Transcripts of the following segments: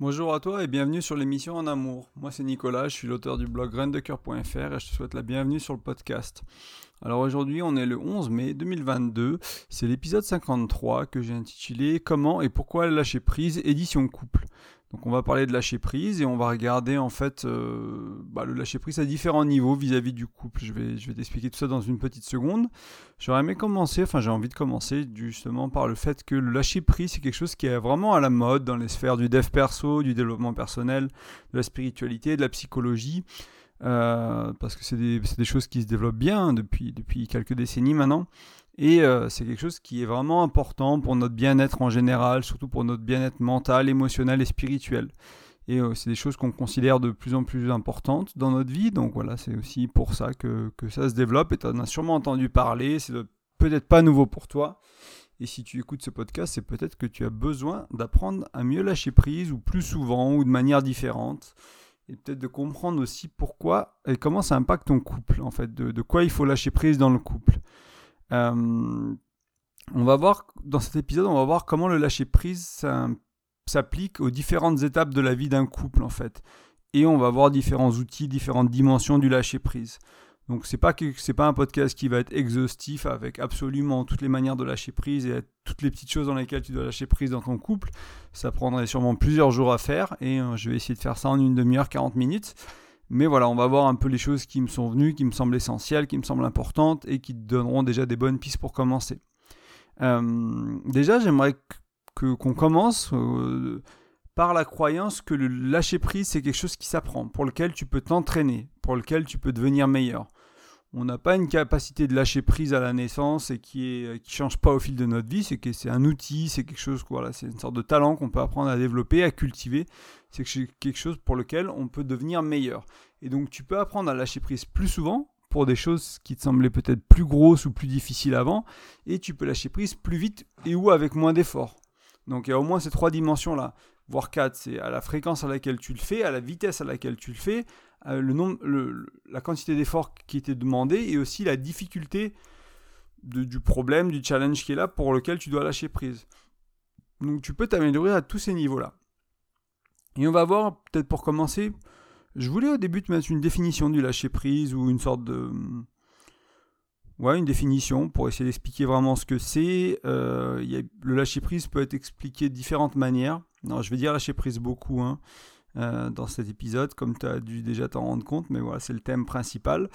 Bonjour à toi et bienvenue sur l'émission En Amour. Moi c'est Nicolas, je suis l'auteur du blog graindecoeur.fr et je te souhaite la bienvenue sur le podcast. Alors aujourd'hui on est le 11 mai 2022, c'est l'épisode 53 que j'ai intitulé Comment et pourquoi lâcher prise édition couple. Donc on va parler de lâcher prise et on va regarder en fait euh, bah, le lâcher prise à différents niveaux vis-à-vis du couple. Je vais, je vais t'expliquer tout ça dans une petite seconde. J'aurais aimé commencer, enfin j'ai envie de commencer justement par le fait que le lâcher prise c'est quelque chose qui est vraiment à la mode dans les sphères du dev perso, du développement personnel, de la spiritualité, de la psychologie. Euh, parce que c'est des, des, choses qui se développent bien depuis, depuis quelques décennies maintenant. Et euh, c'est quelque chose qui est vraiment important pour notre bien-être en général, surtout pour notre bien-être mental, émotionnel et spirituel. Et euh, c'est des choses qu'on considère de plus en plus importantes dans notre vie. Donc voilà, c'est aussi pour ça que, que, ça se développe. Et tu en as sûrement entendu parler. C'est peut-être pas nouveau pour toi. Et si tu écoutes ce podcast, c'est peut-être que tu as besoin d'apprendre à mieux lâcher prise, ou plus souvent, ou de manière différente. Et peut-être de comprendre aussi pourquoi et comment ça impacte ton couple, en fait, de, de quoi il faut lâcher prise dans le couple. Euh, on va voir, dans cet épisode, on va voir comment le lâcher prise s'applique aux différentes étapes de la vie d'un couple, en fait. Et on va voir différents outils, différentes dimensions du lâcher prise. Donc c'est pas c'est pas un podcast qui va être exhaustif avec absolument toutes les manières de lâcher prise et toutes les petites choses dans lesquelles tu dois lâcher prise dans ton couple. Ça prendrait sûrement plusieurs jours à faire et euh, je vais essayer de faire ça en une demi-heure, 40 minutes. Mais voilà, on va voir un peu les choses qui me sont venues, qui me semblent essentielles, qui me semblent importantes et qui te donneront déjà des bonnes pistes pour commencer. Euh, déjà, j'aimerais qu'on commence euh, par la croyance que le lâcher prise, c'est quelque chose qui s'apprend, pour lequel tu peux t'entraîner, pour lequel tu peux devenir meilleur on n'a pas une capacité de lâcher prise à la naissance et qui est euh, qui change pas au fil de notre vie. C'est que c'est un outil, c'est quelque chose, voilà, c'est une sorte de talent qu'on peut apprendre à développer, à cultiver. C'est quelque chose pour lequel on peut devenir meilleur. Et donc tu peux apprendre à lâcher prise plus souvent pour des choses qui te semblaient peut-être plus grosses ou plus difficiles avant, et tu peux lâcher prise plus vite et ou avec moins d'efforts. Donc il y a au moins ces trois dimensions là voire 4, c'est à la fréquence à laquelle tu le fais, à la vitesse à laquelle tu le fais, euh, le nombre, la quantité d'efforts qui était demandé et aussi la difficulté du problème, du challenge qui est là pour lequel tu dois lâcher prise. Donc tu peux t'améliorer à tous ces niveaux-là. Et on va voir, peut-être pour commencer, je voulais au début te mettre une définition du lâcher prise ou une sorte de... Ouais, une définition pour essayer d'expliquer vraiment ce que c'est. Euh, le lâcher prise peut être expliqué de différentes manières. Non, je vais dire lâcher prise beaucoup hein, euh, dans cet épisode, comme tu as dû déjà t'en rendre compte, mais voilà, c'est le thème principal.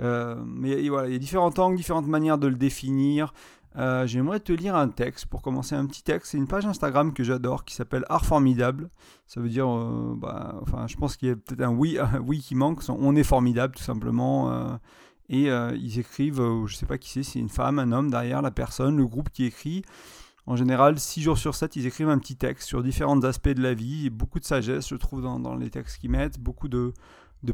Euh, mais voilà, il y a différents angles, différentes manières de le définir. Euh, j'aimerais te lire un texte pour commencer un petit texte. C'est une page Instagram que j'adore qui s'appelle Art Formidable. Ça veut dire, bah, enfin, je pense qu'il y a peut-être un oui, un oui qui manque. On est formidable tout simplement. et ils écrivent, je sais pas qui c'est, c'est une femme, un homme derrière la personne, le groupe qui écrit. En général, 6 jours sur 7, ils écrivent un petit texte sur différents aspects de la vie, beaucoup de sagesse, je trouve, dans, les textes qu'ils mettent, beaucoup de,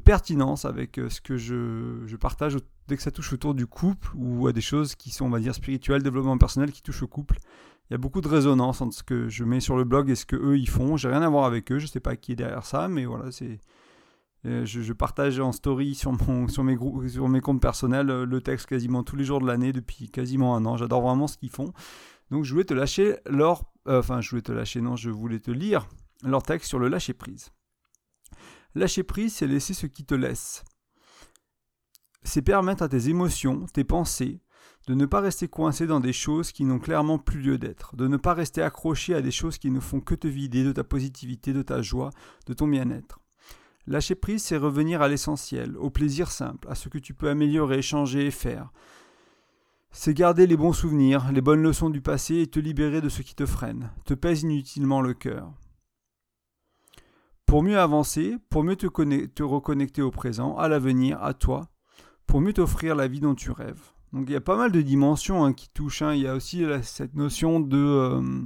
pertinence avec euh, ce que je, partage dès que ça touche autour du couple ou à des choses qui sont, on va dire, spirituelles, développement personnel, qui touchent au couple. Il y a beaucoup de résonance entre ce que je mets sur le blog et ce que eux ils font. J'ai rien à voir avec eux, je sais pas qui est derrière ça, mais voilà, c'est. Euh, je, partage en story sur, mon, sur, mes groupes, sur mes comptes personnels euh, le texte quasiment tous les jours de l'année depuis quasiment un an. J'adore vraiment ce qu'ils font. Donc je voulais te lâcher leur... Enfin, je voulais te lâcher, non, je voulais te lire leur texte sur le lâcher prise. Lâcher prise, c'est laisser ce qui te laisse. C'est permettre à tes émotions, tes pensées, de ne pas rester coincé dans des choses qui n'ont clairement plus lieu d'être, de ne pas rester accroché à des choses qui ne font que te vider de ta positivité, de ta joie, de ton bien-être. Lâcher prise, c'est revenir à l'essentiel, au plaisir simple, à ce que tu peux améliorer, changer et faire c'est garder les bons souvenirs, les bonnes leçons du passé et te libérer de ce qui te freine, te pèse inutilement le cœur. Pour mieux avancer, pour mieux te, te reconnecter au présent, à l'avenir, à toi, pour mieux t'offrir la vie dont tu rêves. Donc il y a pas mal de dimensions hein, qui touchent. Hein. Il y a aussi cette notion de, euh,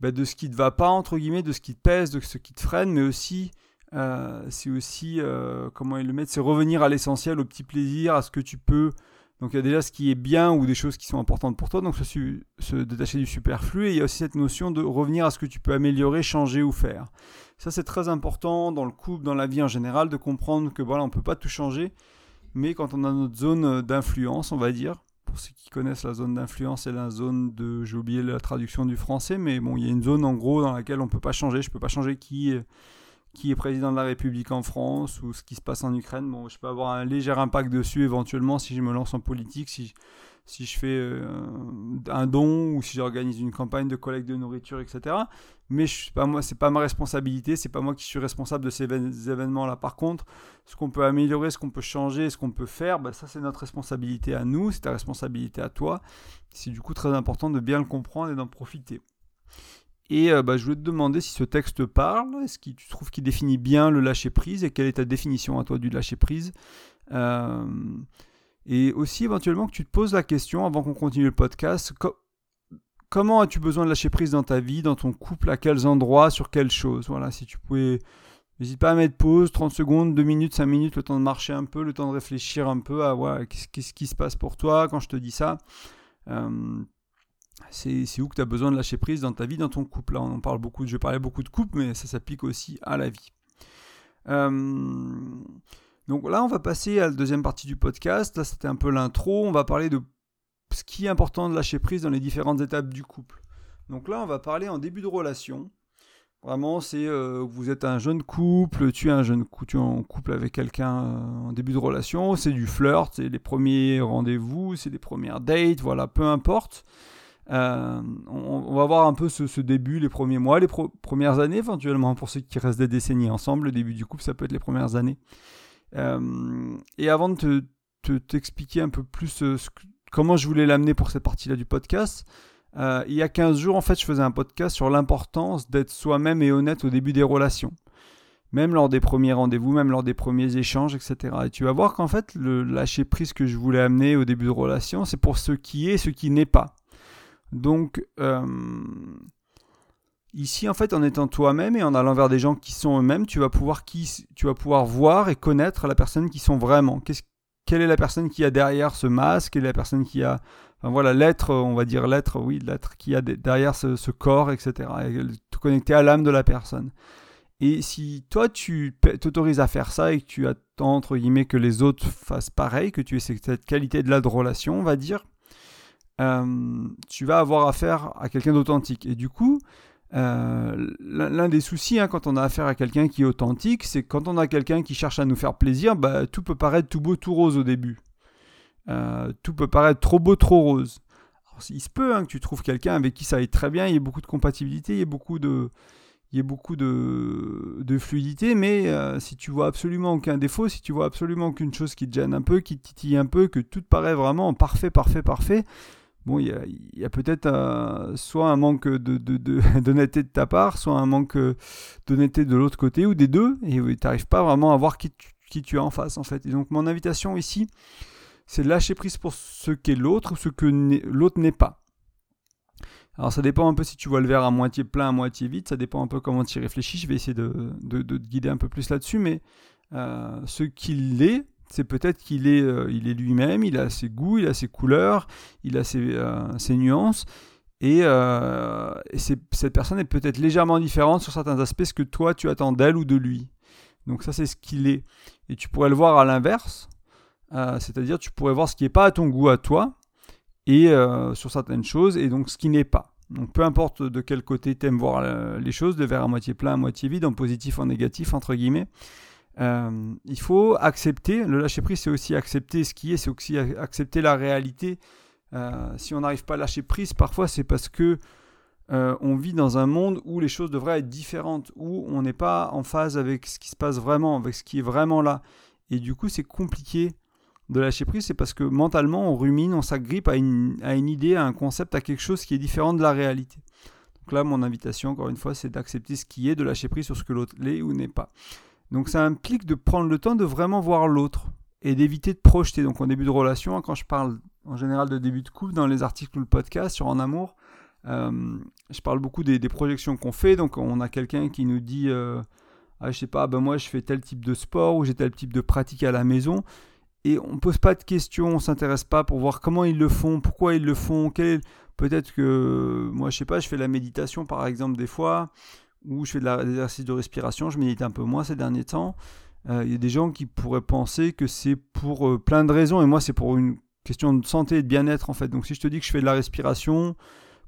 bah, ce qui ne va pas, entre guillemets, de ce qui te pèse, de ce qui te freine, mais aussi, euh, c'est aussi, euh, comment ils le mettent, c'est revenir à l'essentiel, au petit plaisir, à ce que tu peux donc il y a déjà ce qui est bien ou des choses qui sont importantes pour toi, donc se, se détacher du superflu. Et il y a aussi cette notion de revenir à ce que tu peux améliorer, changer ou faire. Ça c'est très important dans le couple, dans la vie en général, de comprendre que voilà, on ne peut pas tout changer, mais quand on a notre zone d'influence, on va dire, pour ceux qui connaissent la zone d'influence et la zone de, j'ai oublié la traduction du français, mais bon, il y a une zone en gros dans laquelle on ne peut pas changer. Je ne peux pas changer qui, qui est président de la République en France ou ce qui se passe en Ukraine. Bon, je peux avoir un léger impact dessus éventuellement si je me lance en politique, si, si je fais euh, un don ou si j'organise une campagne de collecte de nourriture, etc. Mais ce n'est pas moi, c'est pas ma responsabilité, c'est pas moi qui suis responsable de ces événements-là. Par contre, ce qu'on peut améliorer, ce qu'on peut changer, ce qu'on peut faire, bah, ça c'est notre responsabilité à nous, c'est ta responsabilité à toi. C'est du coup très important de bien le comprendre et d'en profiter. Et euh, bah, je voulais te demander si ce texte parle, est-ce que tu trouves qu'il définit bien le lâcher prise et quelle est ta définition à toi du lâcher prise euh, Et aussi éventuellement que tu te poses la question avant qu'on continue le podcast, comment as-tu besoin de lâcher prise dans ta vie, dans ton couple, à quels endroits, sur quelles choses? Voilà, si tu pouvais... N'hésite pas à mettre pause, 30 secondes, 2 minutes, 5 minutes, le temps de marcher un peu, le temps de réfléchir un peu à ouais, qu'est-ce qui se passe pour toi quand je te dis ça? Euh, c'est où que tu as besoin de lâcher prise dans ta vie, dans ton couple? Là, on en parle beaucoup, je parlais beaucoup de couple, mais ça s'applique aussi à la vie. Euh, donc là, on va passer à la deuxième partie du podcast. Là, c'était un peu l'intro. On va parler de ce qui est important de lâcher prise dans les différentes étapes du couple. Donc là, on va parler en début de relation. Vraiment, c'est euh, vous êtes un jeune couple, tu es un jeune couple, tu es en couple avec quelqu'un euh, en début de relation, c'est du flirt, c'est les premiers rendez-vous, c'est les premières dates, voilà, peu importe. Euh, on, va voir un peu ce, début, les premiers mois, les premières années éventuellement, pour ceux qui restent des décennies ensemble. Le début du couple, ça peut être les premières années. Euh, et avant de t'expliquer un peu plus euh, comment je voulais l'amener pour cette partie-là du podcast, il y a 15 jours, en fait, je faisais un podcast sur l'importance d'être soi-même et honnête au début des relations. Même lors des premiers rendez-vous, même lors des premiers échanges, etc. Et tu vas voir qu'en fait, le lâcher prise que je voulais amener au début de relation, c'est pour ce qui est et ce qui n'est pas. Donc, euh, ici, en fait, en étant toi-même et en allant vers des gens qui sont eux-mêmes, tu vas pouvoir qui, tu vas pouvoir voir et connaître la personne qui sont vraiment. quelle est la personne qui a derrière ce masque? Quelle est la personne qui a, enfin voilà, l'être, on va dire l'être, oui, l'être qui a derrière ce, corps, etc. Et te connecter à l'âme de la personne. Et si toi, tu t'autorises à faire ça et que tu attends, entre guillemets, que les autres fassent pareil, que tu aies cette qualité de la relation, on va dire, euh, tu vas avoir affaire à quelqu'un d'authentique. Et du coup, euh, l'un des soucis hein, quand on a affaire à quelqu'un qui est authentique, c'est quand on a quelqu'un qui cherche à nous faire plaisir, bah, tout peut paraître tout beau, tout rose au début. Euh, tout peut paraître trop beau, trop rose. il se peut hein, que tu trouves quelqu'un avec qui ça aille très bien, il y a beaucoup de compatibilité, il y a beaucoup de, il y a beaucoup de, fluidité, mais si tu vois absolument aucun défaut, si tu vois absolument aucune chose qui te gêne un peu, qui te titille un peu, que tout paraît vraiment parfait, parfait, parfait, bon, il y a, peut-être soit un manque d'honnêteté de, de, ta part, soit un manque d'honnêteté de l'autre côté, ou des deux, et tu n'arrives pas vraiment à voir qui tu, qui tu es en face, en fait. Et donc, mon invitation ici, c'est de lâcher prise pour ce qu'est l'autre, ou ce que l'autre n'est pas. Alors ça dépend un peu si tu vois le verre à moitié plein, à moitié vide, ça dépend un peu comment tu y réfléchis, je vais essayer de, de, te guider un peu plus là-dessus, mais euh, ce qu'il est, c'est peut-être qu'il est, euh, est lui-même, il a ses goûts, il a ses couleurs, il a ses, euh, nuances. Et, euh, cette personne est peut-être légèrement différente sur certains aspects ce que toi tu attends d'elle ou de lui. Donc ça c'est ce qu'il est. Et tu pourrais le voir à l'inverse, c'est-à-dire tu pourrais voir ce qui n'est pas à ton goût à toi et sur certaines choses et donc ce qui n'est pas. Donc peu importe de quel côté tu aimes voir les choses, de verre à moitié plein, à moitié vide, en positif, en négatif, entre guillemets. Euh, il faut accepter, le lâcher prise c'est aussi accepter ce qui est, c'est aussi accepter la réalité. Euh, si on n'arrive pas à lâcher prise, parfois c'est parce que euh, on vit dans un monde où les choses devraient être différentes, où on n'est pas en phase avec ce qui se passe vraiment, avec ce qui est vraiment là. Et du coup c'est compliqué de lâcher prise, c'est parce que mentalement on rumine, on s'agrippe à une, à une idée, à un concept, à quelque chose qui est différent de la réalité. Donc là mon invitation encore une fois c'est d'accepter ce qui est, de lâcher prise sur ce que l'autre l'est ou n'est pas. Donc ça implique de prendre le temps de vraiment voir l'autre et d'éviter de projeter. Donc en début de relation, quand je parle en général de début de couple dans les articles ou le podcast sur En Amour, euh, je parle beaucoup des, projections qu'on fait. Donc on a quelqu'un qui nous dit, euh, ah, je sais pas, ben moi je fais tel type de sport ou j'ai tel type de pratique à la maison. Et on ne pose pas de questions, on ne s'intéresse pas pour voir comment ils le font, pourquoi ils le font, Peut-être que moi je sais pas, je fais la méditation par exemple des fois, où je fais de l'exercice de respiration, je médite un peu moins ces derniers temps. Euh, il y a des gens qui pourraient penser que c'est pour euh, plein de raisons, et moi c'est pour une question de santé et de bien-être en fait. Donc si je te dis que je fais de la respiration,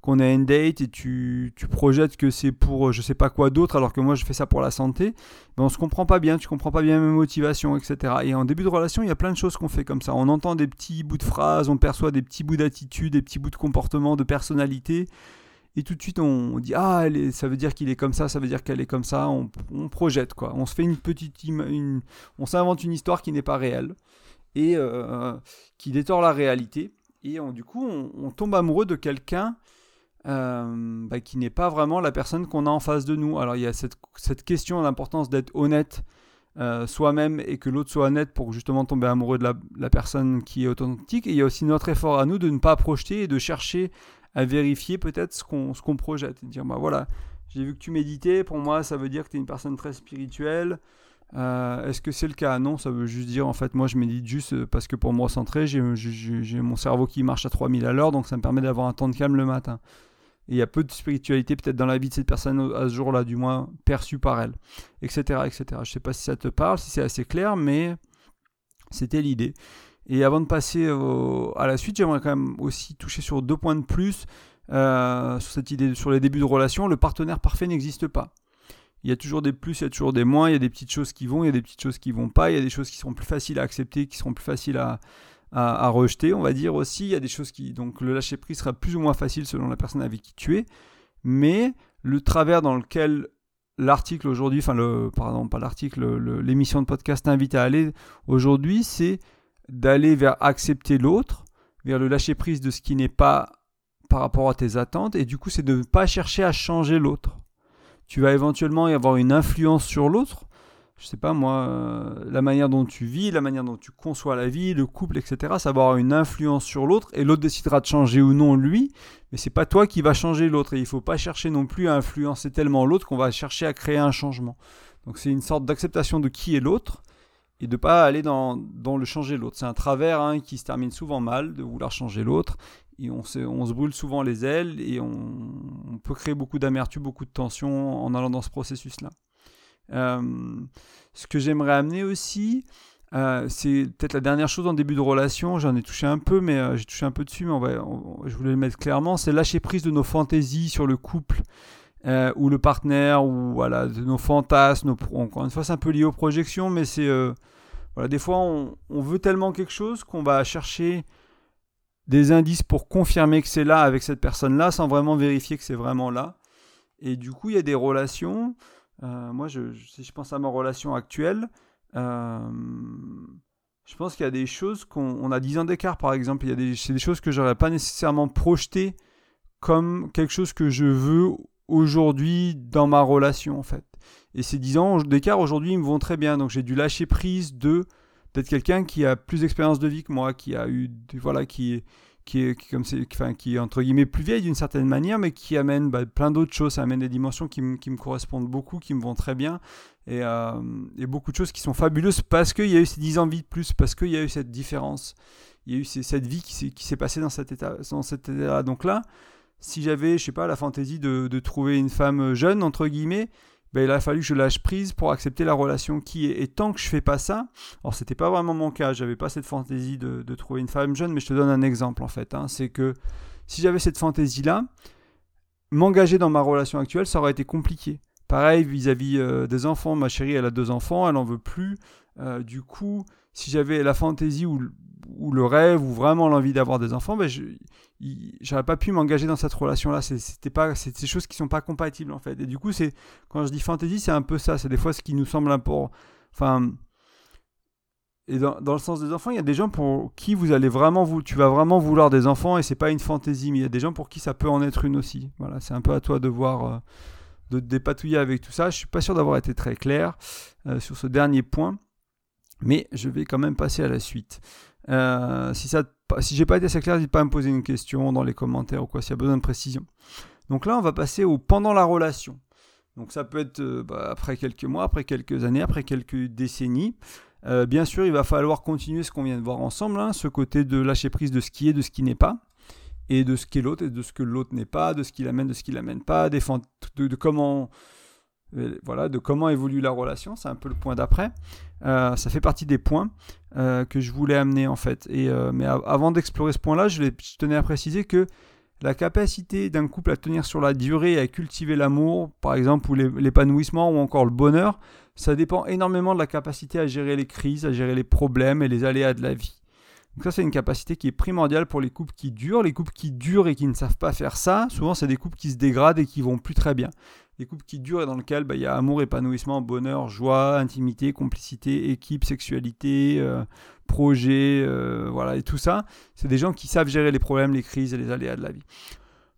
qu'on a une date et tu, tu projettes que c'est pour je sais pas quoi d'autre alors que moi je fais ça pour la santé, ben on se comprend pas bien, tu comprends pas bien mes motivations, etc. Et en début de relation, il y a plein de choses qu'on fait comme ça. On entend des petits bouts de phrases, on perçoit des petits bouts d'attitude, des petits bouts de comportement, de personnalité. Et tout de suite, on dit Ah, ça veut dire qu'il est comme ça, ça veut dire qu'elle est comme ça. On, projette, quoi. On se fait une petite. Une, on s'invente une histoire qui n'est pas réelle et euh, qui détord la réalité. Et du coup, on, tombe amoureux de quelqu'un euh, bah, qui n'est pas vraiment la personne qu'on a en face de nous. Alors il y a cette, question l'importance d'être honnête euh, soi-même et que l'autre soit honnête pour justement tomber amoureux de la, personne qui est authentique. Et il y a aussi notre effort à nous de ne pas projeter et de chercher à vérifier peut-être ce qu'on ce projette. Et dire, bah voilà, j'ai vu que tu méditais, pour moi ça veut dire que tu es une personne très spirituelle. Euh, est-ce que c'est le cas? Non, ça veut juste dire en fait moi je médite juste parce que pour me recentrer, j'ai mon cerveau qui marche à 3000 à l'heure, donc ça me permet d'avoir un temps de calme le matin. Et il y a peu de spiritualité peut-être dans la vie de cette personne à ce jour-là, du moins perçue par elle, etc. etc. Je ne sais pas si ça te parle, si c'est assez clair, mais c'était l'idée. Et avant de passer à la suite, j'aimerais quand même aussi toucher sur deux points de plus euh, sur cette idée, sur les débuts de relation. Le partenaire parfait n'existe pas. Il y a toujours des plus, il y a toujours des moins, il y a des petites choses qui vont, il y a des petites choses qui vont pas, il y a des choses qui seront plus faciles à accepter, qui seront plus faciles à, à, rejeter, on va dire aussi. Il y a des choses qui. Donc le lâcher prise sera plus ou moins facile selon la personne avec qui tu es. Mais le travers dans lequel l'article aujourd'hui, enfin le, pardon, pas l'article, l'émission de podcast invite à aller aujourd'hui, c'est d'aller vers accepter l'autre, vers le lâcher prise de ce qui n'est pas par rapport à tes attentes, et du coup c'est de ne pas chercher à changer l'autre. Tu vas éventuellement y avoir une influence sur l'autre, je sais pas moi, euh, la manière dont tu vis, la manière dont tu conçois la vie, le couple, etc. Ça va avoir une influence sur l'autre et l'autre décidera de changer ou non lui, mais c'est pas toi qui va changer l'autre et il faut pas chercher non plus à influencer tellement l'autre qu'on va chercher à créer un changement. Donc c'est une sorte d'acceptation de qui est l'autre et de pas aller dans, dans le changer l'autre. C'est un travers hein, qui se termine souvent mal de vouloir changer l'autre et on se, on se brûle souvent les ailes et on, peut créer beaucoup d'amertume, beaucoup de tension en allant dans ce processus-là. Euh, ce que j'aimerais amener aussi, euh, c'est peut-être la dernière chose en début de relation, j'en ai touché un peu, mais euh, j'ai touché un peu dessus, mais on va, je voulais le mettre clairement, c'est lâcher prise de nos fantaisies sur le couple. ou le partenaire, ou voilà, de nos fantasmes. encore une fois, c'est un peu lié aux projections, mais c'est. Des fois, on, veut tellement quelque chose qu'on va chercher des indices pour confirmer que c'est là avec cette personne-là, sans vraiment vérifier que c'est vraiment là. Et du coup, il y a des relations euh, moi, si je pense à ma relation actuelle, euh, je pense qu'il y a des choses qu'on a 10 ans d'écart, par exemple. Il y a des, c'est des choses que j'aurais pas nécessairement projetées comme quelque chose que je veux aujourd'hui dans ma relation, en fait. Et ces 10 ans d'écart, aujourd'hui, ils me vont très bien. Donc, j'ai dû lâcher prise de d'être quelqu'un qui a plus d'expérience de vie que moi, qui a eu, voilà, qui, qui est, comme c'est, enfin, qui est entre guillemets plus vieille d'une certaine manière, mais qui amène bah, plein d'autres choses, ça amène des dimensions qui, qui, me correspondent beaucoup, qui me vont très bien, et, euh, et beaucoup de choses qui sont fabuleuses parce qu'il y a eu ces 10 ans de vie de plus, parce qu'il y a eu cette différence, il y a eu cette vie qui s'est, qui s'est passée dans cet état, dans cet état-là. Donc là, si j'avais, je sais pas, la fantaisie de, de trouver une femme jeune, entre guillemets, ben, il a fallu que je lâche prise pour accepter la relation qui est. Et tant que je fais pas ça, alors c'était pas vraiment mon cas, j'avais pas cette fantaisie de, trouver une femme jeune, mais je te donne un exemple en fait. Hein. c'est que si j'avais cette fantaisie là, m'engager dans ma relation actuelle, ça aurait été compliqué. Pareil vis-à-vis euh, des enfants, ma chérie elle a deux enfants, elle en veut plus. Euh, du coup, si j'avais la fantaisie ou, ou, le rêve ou vraiment l'envie d'avoir des enfants, ben je j'aurais pas pu m'engager dans cette relation là c'était pas c'est des choses qui sont pas compatibles en fait. Et du coup c'est quand je dis fantaisie c'est un peu ça. C'est des fois ce qui nous semble important enfin et dans, dans, le sens des enfants il y a des gens pour qui vous allez vraiment vous tu vas vraiment vouloir des enfants et c'est pas une fantaisie mais il y a des gens pour qui ça peut en être une aussi. Voilà c'est un peu à toi de voir euh, de te dépatouiller avec tout ça. Je suis pas sûr d'avoir été très clair euh, sur ce dernier point mais je vais quand même passer à la suite. Euh, si ça si j'ai pas été assez clair, n'hésite pas à me poser une question dans les commentaires ou quoi s'il y a besoin de précision. Donc là, on va passer au pendant la relation. Donc ça peut être euh, bah, après quelques mois, après quelques années, après quelques décennies. Euh, bien sûr, il va falloir continuer ce qu'on vient de voir ensemble, hein, ce côté de lâcher prise de ce qui est, de ce qui n'est pas, et de ce qu'est l'autre, et de ce que l'autre n'est pas, de ce qu'il amène, de ce qu'il amène pas, de, comment voilà, de comment évolue la relation. C'est un peu le point d'après. ça fait partie des points que je voulais amener en fait. Et, mais avant d'explorer ce point-là, je, je tenais à préciser que la capacité d'un couple à tenir sur la durée et à cultiver l'amour, par exemple, ou l'épanouissement ou encore le bonheur, ça dépend énormément de la capacité à gérer les crises, à gérer les problèmes et les aléas de la vie. Donc ça, c'est une capacité qui est primordiale pour les couples qui durent. Les couples qui durent et qui ne savent pas faire ça, souvent, c'est des couples qui se dégradent et qui vont plus très bien. Les couples qui durent et dans lesquels bah, il y a amour, épanouissement, bonheur, joie, intimité, complicité, équipe, sexualité, euh, projet, euh, voilà, et tout ça, c'est des gens qui savent gérer les problèmes, les crises et les aléas de la vie.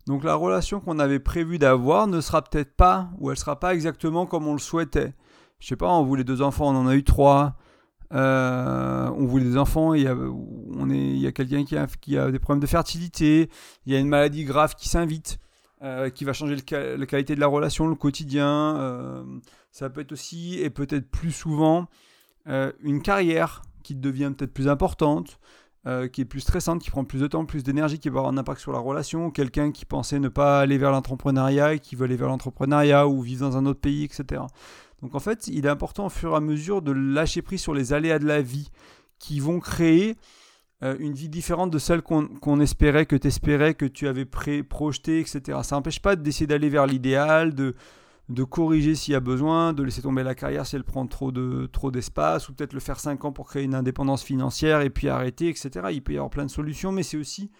Donc la relation qu'on avait prévu d'avoir ne sera peut-être pas, ou elle sera pas exactement comme on le souhaitait. Je sais pas, on voulait deux enfants, on en a eu trois. Euh, on voulait des enfants, il y a, on est, il y a quelqu'un qui a des problèmes de fertilité, il y a une maladie grave qui s'invite, euh, qui va changer la qualité de la relation, le quotidien. Euh, ça peut être aussi, et peut-être plus souvent, une carrière qui devient peut-être plus importante, qui est plus stressante, qui prend plus de temps, plus d'énergie, qui va avoir un impact sur la relation, quelqu'un qui pensait ne pas aller vers l'entrepreneuriat et qui veut aller vers l'entrepreneuriat ou vivre dans un autre pays, etc. Donc en fait, il est important au fur et à mesure de lâcher prise sur les aléas de la vie qui vont créer euh, une vie différente de celle qu'on espérait, que tu espérais, que tu avais pré projeté, etc. Ça n'empêche pas d'essayer d'aller vers l'idéal, de, de corriger s'il y a besoin, de laisser tomber la carrière si elle prend trop de trop d'espace, ou peut-être le faire 5 ans pour créer une indépendance financière et puis arrêter, etc. Il peut y avoir plein de solutions, mais c'est aussi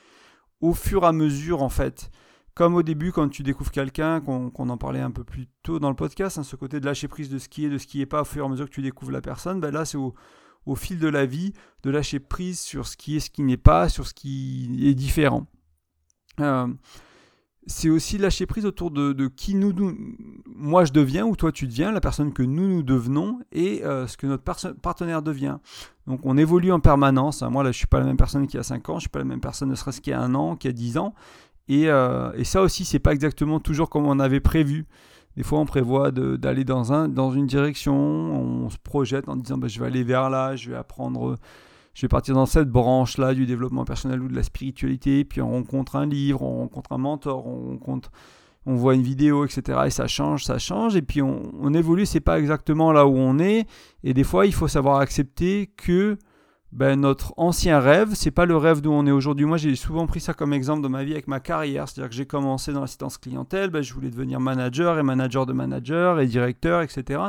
au fur et à mesure en fait comme au début, quand tu découvres quelqu'un, qu'on en parlait un peu plus tôt dans le podcast, hein, ce côté de lâcher prise de ce qui est, de ce qui n'est pas, au fur et à mesure que tu découvres la personne, ben là, c'est au, fil de la vie de lâcher prise sur ce qui est, ce qui n'est pas, sur ce qui est différent. Euh, c'est aussi lâcher prise autour de, qui nous, moi je deviens ou toi tu deviens, la personne que nous nous devenons et euh, ce que notre partenaire devient. Donc on évolue en permanence. Hein. Moi là je suis pas la même personne qu'il y a 5 ans, je suis pas la même personne ne serait-ce qu'il y a un an, qu'il y a 10 ans. Euh, et, ça aussi, c'est pas exactement toujours comme on avait prévu. Des fois, on prévoit d'aller dans, un, dans une direction, on se projette en disant bah, je vais aller vers là, je vais apprendre, je vais partir dans cette branche-là du développement personnel ou de la spiritualité. Puis on rencontre un livre, on rencontre un mentor, on on voit une vidéo, etc. Et ça change, ça change. Et puis on, on évolue, c'est pas exactement là où on est. Et des fois, il faut savoir accepter que ben, notre ancien rêve, c'est pas le rêve d'où on est aujourd'hui. Moi, j'ai souvent pris ça comme exemple dans ma vie avec ma carrière. C'est-à-dire que j'ai commencé dans l'assistance clientèle, ben, je voulais devenir manager et manager de manager et directeur, etc.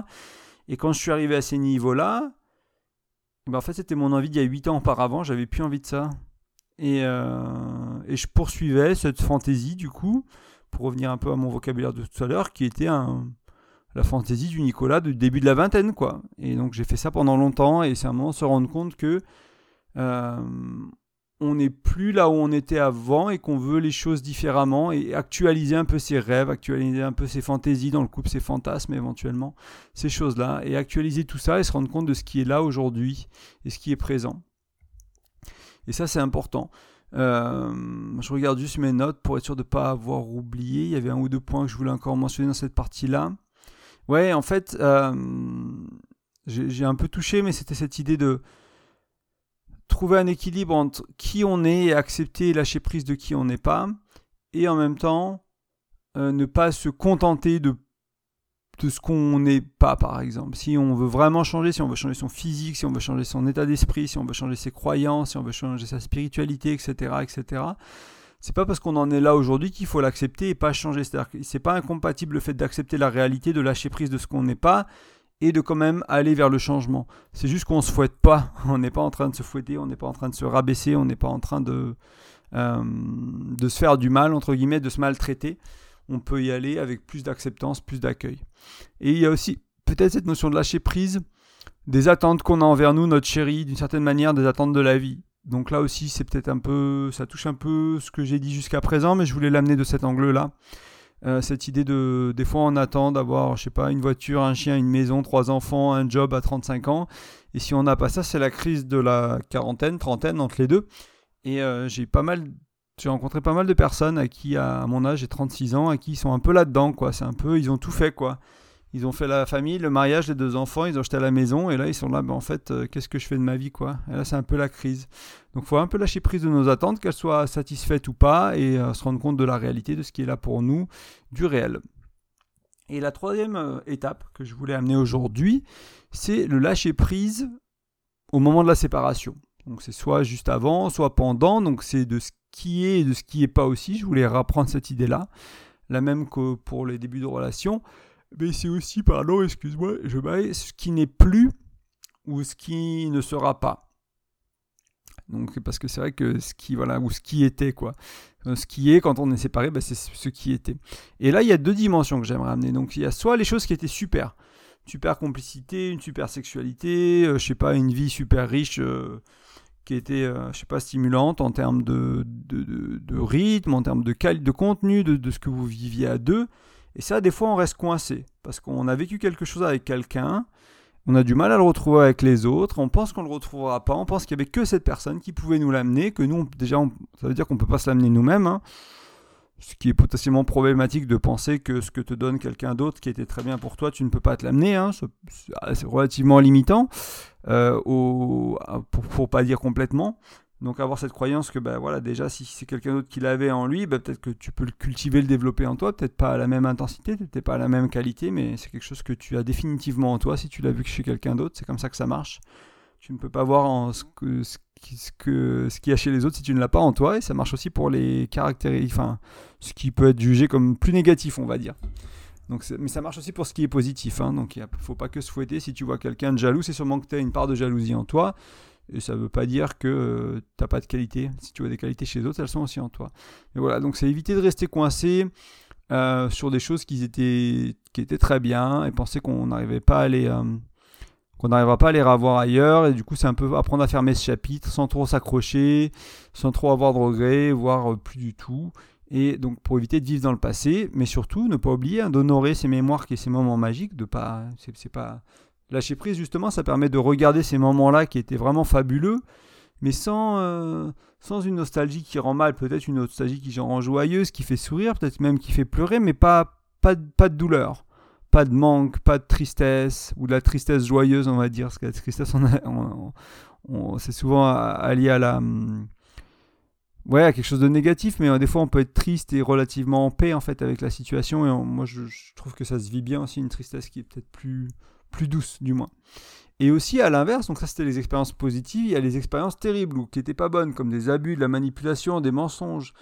Et quand je suis arrivé à ces niveaux-là, ben, en fait, c'était mon envie d'il y a 8 ans auparavant, j'avais plus envie de ça. Et, euh, et je poursuivais cette fantaisie, du coup, pour revenir un peu à mon vocabulaire de tout à l'heure, qui était un, la fantaisie du Nicolas du début de la vingtaine, quoi. Et donc j'ai fait ça pendant longtemps et c'est un moment de se rendre compte que euh, on n'est plus là où on était avant et qu'on veut les choses différemment et actualiser un peu ses rêves, actualiser un peu ses fantaisies dans le couple, ses fantasmes éventuellement, ces choses-là, et actualiser tout ça et se rendre compte de ce qui est là aujourd'hui et ce qui est présent. Et ça c'est important. Euh, je regarde juste mes notes pour être sûr de ne pas avoir oublié. Il y avait un ou deux points que je voulais encore mentionner dans cette partie-là. Ouais, en fait, euh, j'ai un peu touché, mais c'était cette idée de trouver un équilibre entre qui on est et accepter et lâcher prise de qui on n'est pas, et en même temps euh, ne pas se contenter de, de ce qu'on n'est pas, par exemple. Si on veut vraiment changer, si on veut changer son physique, si on veut changer son état d'esprit, si on veut changer ses croyances, si on veut changer sa spiritualité, etc., etc., c'est pas parce qu'on en est là aujourd'hui qu'il faut l'accepter et pas changer. C'est pas incompatible le fait d'accepter la réalité, de lâcher prise de ce qu'on n'est pas et de quand même aller vers le changement. C'est juste qu'on se fouette pas. On n'est pas en train de se fouetter, on n'est pas en train de se rabaisser, on n'est pas en train de, euh, de se faire du mal, entre guillemets, de se maltraiter. On peut y aller avec plus d'acceptance, plus d'accueil. Et il y a aussi peut-être cette notion de lâcher prise des attentes qu'on a envers nous, notre chérie, d'une certaine manière, des attentes de la vie. Donc là aussi, c'est peut-être un peu, ça touche un peu ce que j'ai dit jusqu'à présent, mais je voulais l'amener de cet angle-là. Euh, cette idée de, des fois, on attend d'avoir, je sais pas, une voiture, un chien, une maison, trois enfants, un job à 35 ans. Et si on n'a pas ça, c'est la crise de la quarantaine, trentaine entre les deux. Et euh, j'ai pas mal, j'ai rencontré pas mal de personnes à qui, à mon âge, j'ai 36 ans, à qui ils sont un peu là-dedans, quoi. C'est un peu, ils ont tout fait, quoi. Ils ont fait la famille, le mariage, les deux enfants, ils ont acheté la maison et là ils sont là, ben en fait, euh, qu'est-ce que je fais de ma vie quoi? Et là c'est un peu la crise. Donc faut un peu lâcher prise de nos attentes, qu'elles soient satisfaites ou pas, et euh, se rendre compte de la réalité, de ce qui est là pour nous, du réel. Et la troisième euh, étape que je voulais amener aujourd'hui, c'est le lâcher prise au moment de la séparation. Donc c'est soit juste avant, soit pendant. Donc c'est de ce qui est et de ce qui n'est pas aussi. Je voulais reprendre cette idée-là. La même que pour les débuts de relation. Mais c'est aussi, pardon, excuse-moi, je vais ce qui n'est plus ou ce qui ne sera pas. Donc parce que c'est vrai que ce qui voilà ou ce qui était quoi. Euh, ce qui est quand on est séparé, bah, c'est ce qui était. Et là il y a deux dimensions que j'aimerais amener. Donc il y a soit les choses qui étaient super, super complicité, une super sexualité, euh, je sais pas une vie super riche. Euh, qui était, je sais pas, stimulante en termes de, de, rythme, en termes de, de contenu, de, ce que vous viviez à deux. Et ça, des fois, on reste coincé parce qu'on a vécu quelque chose avec quelqu'un, on a du mal à le retrouver avec les autres, on pense qu'on ne le retrouvera pas, on pense qu'il n'y avait que cette personne qui pouvait nous l'amener, que nous, déjà, ça veut dire qu'on ne peut pas se l'amener nous-mêmes, hein. ce qui est potentiellement problématique de penser que ce que te donne quelqu'un d'autre qui était très bien pour toi, tu ne peux pas te l'amener, hein. c'est relativement limitant, euh, pour, pour pas dire complètement. Donc avoir cette croyance que ben voilà déjà si c'est quelqu'un d'autre qui l'avait en lui, ben, peut-être que tu peux le cultiver, le développer en toi, peut-être pas à la même intensité, peut-être pas à la même qualité, mais c'est quelque chose que tu as définitivement en toi si tu l'as vu chez quelqu'un d'autre, c'est comme ça que ça marche. Tu ne peux pas voir en ce ce que ce qu'il y a chez les autres si tu ne l'as pas en toi et ça marche aussi pour les caractères enfin ce qui peut être jugé comme plus négatif on va dire. Donc mais ça marche aussi pour ce qui est positif. Hein. Donc il ne faut pas que se fouetter. Si tu vois quelqu'un de jaloux, c'est sûrement que tu as une part de jalousie en toi. Et ça ne veut pas dire que euh, tu n'as pas de qualité. Si tu vois des qualités chez les autres, elles sont aussi en toi. Mais voilà, donc c'est éviter de rester coincé euh, sur des choses qui étaient, très bien et penser qu'on n'arrivait pas à les... Euh, n'arrivera pas à les revoir ailleurs, et du coup c'est un peu apprendre à fermer ce chapitre sans trop s'accrocher, sans trop avoir de regrets, voire plus du tout, et donc pour éviter de vivre dans le passé, mais surtout ne pas oublier hein, d'honorer ces mémoires et ces moments magiques, de pas, c'est pas, Lâcher prise, justement, ça permet de regarder ces moments-là qui étaient vraiment fabuleux, mais sans, euh, sans une nostalgie qui rend mal, peut-être une nostalgie qui rend joyeuse, qui fait sourire, peut-être même qui fait pleurer, mais pas, pas, pas de douleur, pas de manque, pas de tristesse, ou de la tristesse joyeuse, on va dire, parce que la tristesse, c'est souvent allié à la... Hum, ouais, à quelque chose de négatif, mais euh, des fois on peut être triste et relativement en paix en fait avec la situation. Et moi je, trouve que ça se vit bien aussi une tristesse qui est peut-être plus plus douce du moins. Et aussi à l'inverse, donc ça c'était les expériences positives, il y a les expériences terribles ou qui n'étaient pas bonnes, comme des abus, de la manipulation, des mensonges.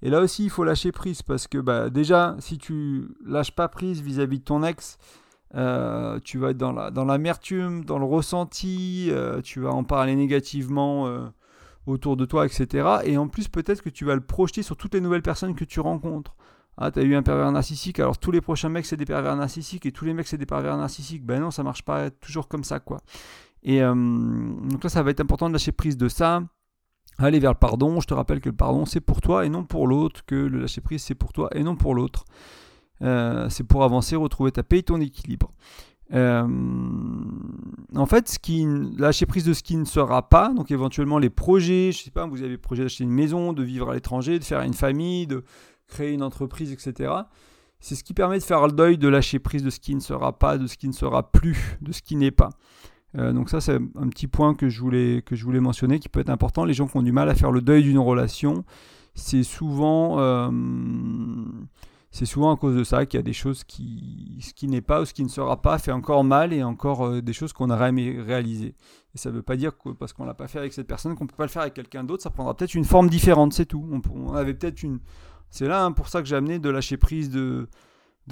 Et là aussi il faut lâcher prise parce que bah, déjà si tu lâches pas prise vis-à-vis de ton ex, euh, tu vas être dans, la, dans l'amertume, dans le ressenti, euh, tu vas en parler négativement euh, autour de toi, etc. Et en plus peut-être que tu vas le projeter sur toutes les nouvelles personnes que tu rencontres. Ah, t'as eu un pervers narcissique, alors tous les prochains mecs c'est des pervers narcissiques et tous les mecs c'est des pervers narcissiques. Ben non, ça marche pas toujours comme ça, quoi. Et euh, donc là, ça va être important de lâcher prise de ça. Aller vers le pardon. Je te rappelle que le pardon c'est pour toi et non pour l'autre, que le lâcher prise c'est pour toi et non pour l'autre. Euh, c'est pour avancer, retrouver ta paix et ton équilibre. Euh, en fait, ce lâcher prise de ce qui ne sera pas, donc éventuellement les projets, je sais pas, vous avez projet d'acheter une maison, de vivre à l'étranger, de faire une famille, de, créer une entreprise, etc. C'est ce qui permet de faire le deuil, de lâcher prise de ce qui ne sera pas, de ce qui ne sera plus, de ce qui n'est pas. Euh, donc ça, c'est un petit point que je, voulais, que je voulais mentionner qui peut être important. Les gens qui ont du mal à faire le deuil d'une relation, c'est souvent, euh, souvent à cause de ça qu'il y a des choses qui, ce qui n'est pas ou ce qui ne sera pas fait encore mal et encore euh, des choses qu'on aurait aimé réaliser. Et ça ne veut pas dire que parce qu'on l'a pas fait avec cette personne qu'on ne peut pas le faire avec quelqu'un d'autre. Ça prendra peut-être une forme différente, c'est tout. On avait peut-être une c'est là hein, pour ça que j'ai amené de lâcher prise de,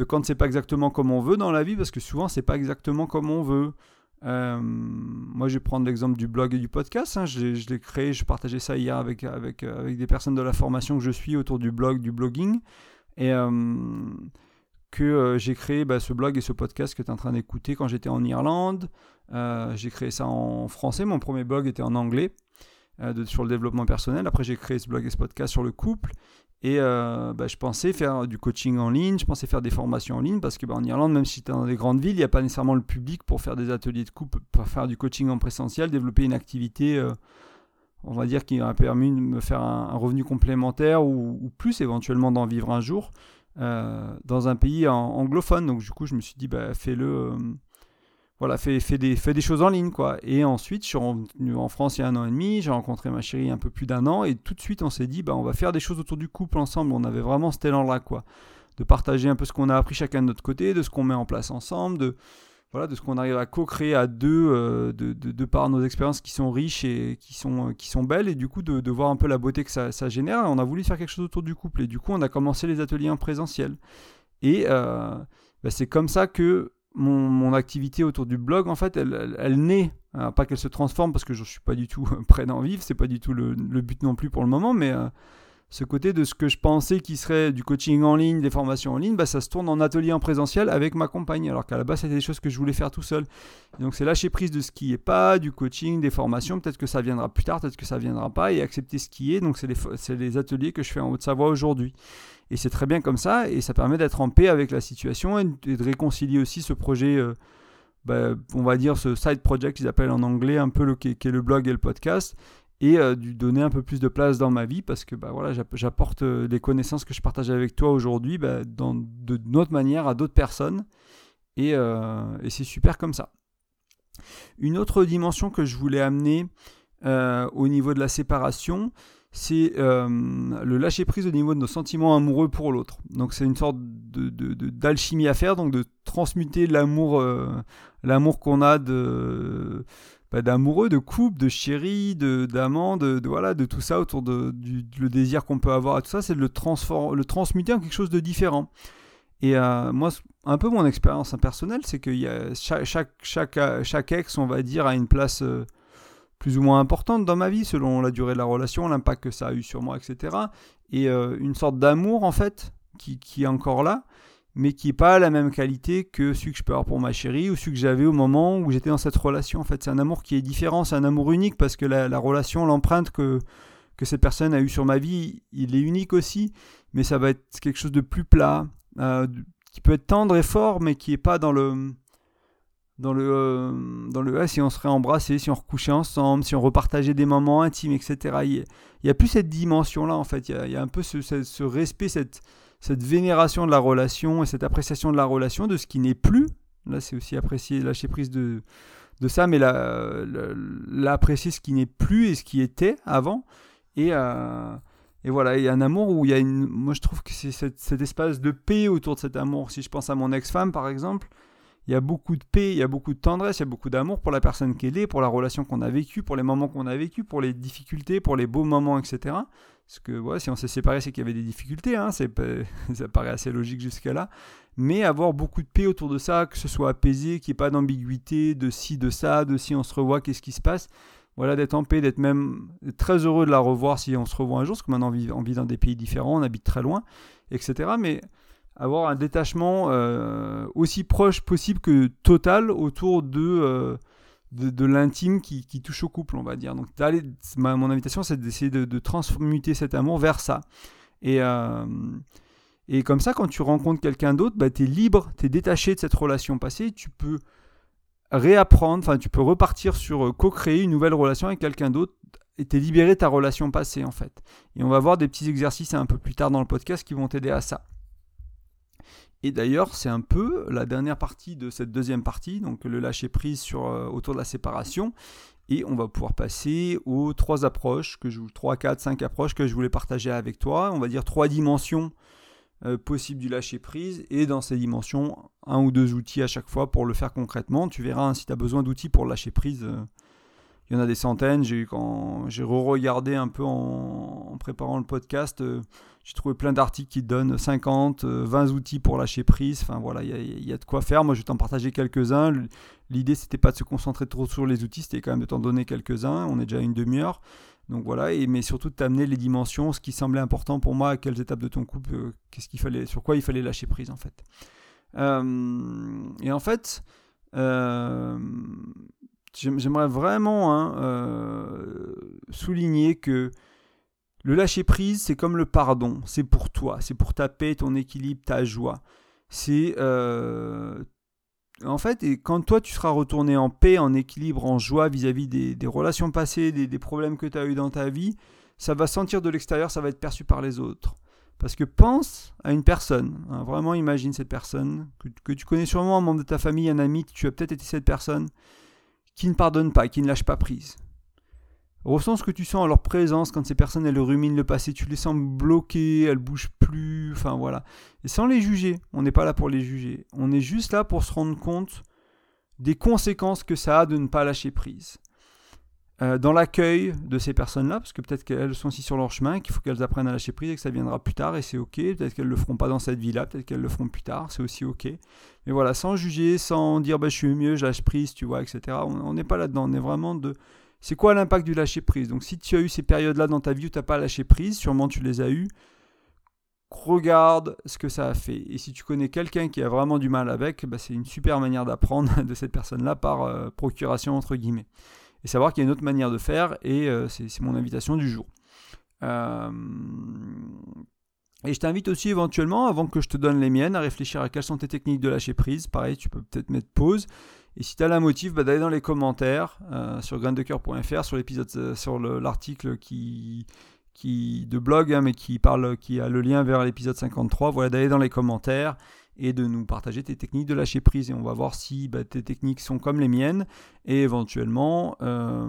quand c'est pas exactement comme on veut dans la vie, parce que souvent c'est pas exactement comme on veut. Euh, moi, je vais prendre l'exemple du blog et du podcast. Hein. Je, l'ai créé, je partageais ça hier avec, avec, avec des personnes de la formation que je suis autour du blog, du blogging. Et euh, que euh, j'ai créé bah, ce blog et ce podcast que tu es en train d'écouter quand j'étais en Irlande. j'ai créé ça en français. Mon premier blog était en anglais. Sur le développement personnel. Après, j'ai créé ce blog et ce podcast sur le couple. Et euh, bah, je pensais faire du coaching en ligne, je pensais faire des formations en ligne, parce que bah, Irlande, même si tu es dans des grandes villes, il n'y a pas nécessairement le public pour faire des ateliers de couple, pour faire du coaching en présentiel, développer une activité, euh, on va dire, qui m'a permis de me faire un, revenu complémentaire ou, plus éventuellement d'en vivre un jour euh, dans un pays anglophone. Donc du coup, je me suis dit, bah, fais-le voilà, fais, des, choses en ligne, quoi. Et ensuite, je suis revenu en France il y a un an et demi, j'ai rencontré ma chérie un peu plus d'un an, et tout de suite, on s'est dit, bah, on va faire des choses autour du couple ensemble. On avait vraiment cet élan-là, quoi. de partager un peu ce qu'on a appris chacun de notre côté, de ce qu'on met en place ensemble, de, voilà, de ce qu'on arrive à co-créer à deux, euh, de, de, par nos expériences qui sont riches et qui sont, sont belles, et du coup de, de voir un peu la beauté que ça, génère. On a voulu faire quelque chose autour du couple, et du coup on a commencé les ateliers en présentiel. Et euh, bah, c'est comme ça que mon, activité autour du blog, en fait, elle, elle, naît. pas qu'elle se transforme, parce que je ne suis pas du tout prêt d'en vivre, c'est pas du tout le, le, but non plus pour le moment, mais euh, ce côté de ce que je pensais qui serait du coaching en ligne, des formations en ligne, bah, ça se tourne en atelier en présentiel avec ma compagne, alors qu'à la base c'était des choses que je voulais faire tout seul. donc c'est lâcher prise de ce qui est pas, du coaching, des formations, peut-être que ça viendra plus tard, peut-être que ça viendra pas, et accepter ce qui est. Donc c'est les, ateliers que je fais en Haute-Savoie aujourd'hui. Et c'est très bien comme ça, et ça permet d'être en paix avec la situation et de réconcilier aussi ce projet. Euh, bah, on va dire ce side project qu'ils appellent en anglais un peu est le blog et le podcast et euh, lui donner un peu plus de place dans ma vie parce que bah, voilà, j'apporte euh, les connaissances que je partage avec toi aujourd'hui bah, de notre manière à d'autres personnes euh, et, c'est super comme ça. Une autre dimension que je voulais amener au niveau de la séparation, c'est le lâcher prise au niveau de nos sentiments amoureux pour l'autre. Donc c'est une sorte d'alchimie de, à faire, donc de transmuter l'amour l'amour qu'on a de d'amoureux, de couple, de chéri, de d'amant, de, voilà, de tout ça autour de, du le désir qu'on peut avoir, tout ça, c'est de le, le transmuter en quelque chose de différent. Et euh, moi, un peu mon expérience personnelle, c'est que y a chaque, chaque, chaque, chaque, ex, on va dire, a une place euh, plus ou moins importante dans ma vie, selon la durée de la relation, l'impact que ça a eu sur moi, etc. Et euh, une sorte d'amour, en fait, qui, qui est encore là mais qui n'est pas la même qualité que celui que je peux avoir pour ma chérie ou celui que j'avais au moment où j'étais dans cette relation. En fait, c'est un amour qui est différent, c'est un amour unique parce que la, relation, l'empreinte que, que cette personne a eue sur ma vie, il est unique aussi, mais ça va être quelque chose de plus plat, euh, qui peut être tendre et fort, mais qui n'est pas dans le dans le euh, dans le si on serait embrassé, si on recouchait ensemble, si on repartageait des moments intimes, etc. Il n'y a, plus cette dimension là en fait. Il y a, un peu ce, ce respect, cette cette vénération de la relation et cette appréciation de la relation, de ce qui n'est plus. Là, c'est aussi apprécier, lâcher prise de, de ça, mais l'apprécier ce qui n'est plus et ce qui était avant. Et, euh, et voilà, il y a un amour où il y a une. Moi, je trouve que c'est cet, espace de paix autour de cet amour. Si je pense à mon ex-femme, par exemple, il y a beaucoup de paix, il y a beaucoup de tendresse, il y a beaucoup d'amour pour la personne qu'elle est, pour la relation qu'on a vécue, pour les moments qu'on a vécus, pour les difficultés, pour les beaux moments, etc. Parce que si on s'est séparé, c'est qu'il y avait des difficultés, hein, ça paraît assez logique jusqu'à là. Mais avoir beaucoup de paix autour de ça, que ce soit apaisé, qu'il n'y ait pas d'ambiguïté, de ci, de ça, de si on se revoit, qu'est-ce qui se passe? Voilà, d'être en paix, d'être même très heureux de la revoir si on se revoit un jour, parce que maintenant on vit, on vit dans des pays différents, on habite très loin, etc. Mais avoir un détachement euh, aussi proche possible que total autour de, euh, de, l'intime qui, touche au couple, on va dire. Donc, mon invitation, c'est d'essayer de, transmuter cet amour vers ça. Et, euh, et comme ça, quand tu rencontres quelqu'un d'autre, bah, tu es libre, tu es détaché de cette relation passée, tu peux réapprendre, enfin, tu peux repartir sur co-créer une nouvelle relation avec quelqu'un d'autre et t'es libéré de ta relation passée, en fait. Et on va voir des petits exercices un peu plus tard dans le podcast qui vont t'aider à ça. Et d'ailleurs, c'est un peu la dernière partie de cette deuxième partie, donc le lâcher prise euh, autour de la séparation. Et on va pouvoir passer aux trois approches, que je, 3, 4, 5 approches que je voulais partager avec toi. On va dire trois dimensions euh, possibles du lâcher prise. Et dans ces dimensions, un ou deux outils à chaque fois pour le faire concrètement. Tu verras hein, si tu as besoin d'outils pour lâcher prise. Euh, il y en a des centaines. J'ai re-regardé un peu en, préparant le podcast, j'ai trouvé plein d'articles qui donnent 50, 20 euh, outils pour lâcher prise. Enfin voilà, il y, a de quoi faire. Moi, je vais t'en partager quelques-uns. L'idée, c'était pas de se concentrer trop sur les outils, c'était quand même de t'en donner quelques-uns. On est déjà à une demi-heure. Donc voilà, et, mais surtout de t'amener les dimensions, ce qui semblait important pour moi, à quelles étapes de ton couple, euh, fallait, sur quoi il fallait lâcher prise en fait. et en fait, J'aimerais vraiment hein, euh, souligner que le lâcher prise, c'est comme le pardon. C'est pour toi, c'est pour ta paix, ton équilibre, ta joie. C'est euh, en fait, et quand toi tu seras retourné en paix, en équilibre, en joie vis-à-vis des, relations passées, des, problèmes que tu as eu dans ta vie, ça va sentir de l'extérieur, ça va être perçu par les autres. Parce que pense à une personne, hein, vraiment imagine cette personne, que, que, tu connais sûrement, un membre de ta famille, un ami, tu as peut-être été cette personne, qui ne pardonne pas, qui ne lâche pas prise. Ressens ce que tu sens à leur présence quand ces personnes elles ruminent le passé, tu les sens bloquées, elles bougent plus, enfin voilà. Et sans les juger, on n'est pas là pour les juger. On est juste là pour se rendre compte des conséquences que ça a de ne pas lâcher prise. Euh, dans l'accueil de ces personnes-là, parce que peut-être qu'elles sont aussi sur leur chemin, qu'il faut qu'elles apprennent à lâcher prise et que ça viendra plus tard, et c'est ok. Peut-être qu'elles le feront pas dans cette vie-là, peut-être qu'elles le feront plus tard, c'est aussi ok. Mais voilà, sans juger, sans dire bah, je suis mieux, je lâche prise, tu vois, etc. On n'est pas là-dedans, on est vraiment de. C'est quoi l'impact du lâcher prise? Donc si tu as eu ces périodes-là dans ta vie où tu n'as pas lâché prise, sûrement tu les as eues, regarde ce que ça a fait. Et si tu connais quelqu'un qui a vraiment du mal avec, bah, c'est une super manière d'apprendre de cette personne-là par euh, procuration entre guillemets et savoir qu'il y a une autre manière de faire, et euh, c'est mon invitation du jour. Euh, et je t'invite aussi éventuellement, avant que je te donne les miennes, à réfléchir à quelles sont tes techniques de lâcher prise. Pareil, tu peux peut-être mettre pause. Et si tu as la motive, bah, d'aller dans les commentaires euh, sur graindecoeur.fr, sur l'épisode, sur l'article qui, qui de blog, hein, mais qui parle, qui a le lien vers l'épisode 53. Voilà, d'aller dans les commentaires et de nous partager tes techniques de lâcher prise. Et on va voir si bah, tes techniques sont comme les miennes et éventuellement euh,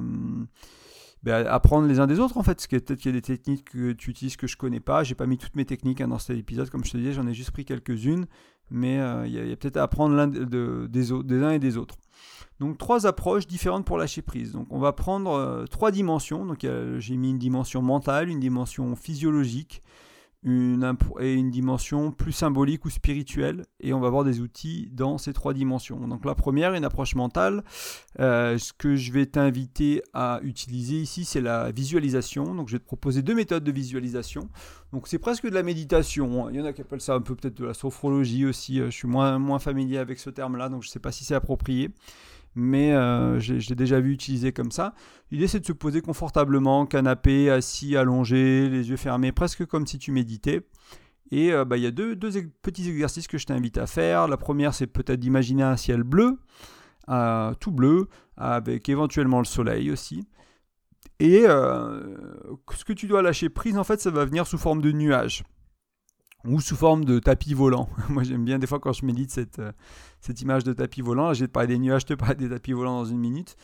bah, apprendre les uns des autres en fait. Peut-être qu'il y a des techniques que tu utilises que je connais pas. J'ai pas mis toutes mes techniques hein, dans cet épisode, comme je te disais, j'en ai juste pris quelques-unes. Mais euh, il y a, peut-être à apprendre l'un des, des uns et des autres. Donc trois approches différentes pour lâcher prise. Donc on va prendre euh, trois dimensions. Donc j'ai mis une dimension mentale, une dimension physiologique, une, et une dimension plus symbolique ou spirituelle, et on va avoir des outils dans ces trois dimensions. Donc la première, une approche mentale. Euh, ce que je vais t'inviter à utiliser ici, c'est la visualisation. Donc je vais te proposer deux méthodes de visualisation. Donc c'est presque de la méditation. Il y en a qui appellent ça un peu peut-être de la sophrologie aussi. Je suis moins, moins familier avec ce terme-là, donc je ne sais pas si c'est approprié mais euh, je l'ai déjà vu utiliser comme ça. L'idée c'est de se poser confortablement, canapé, assis, allongé, les yeux fermés, presque comme si tu méditais. Et euh, bah, il y a deux, petits exercices que je t'invite à faire. La première c'est peut-être d'imaginer un ciel bleu, euh, tout bleu, avec éventuellement le soleil aussi. Et ce que tu dois lâcher prise, en fait, ça va venir sous forme de nuages ou sous forme de tapis volant. Moi j'aime bien des fois quand je médite cette, euh, cette image de tapis volant. J'ai parlé des nuages, je te parle des tapis volants dans une minute.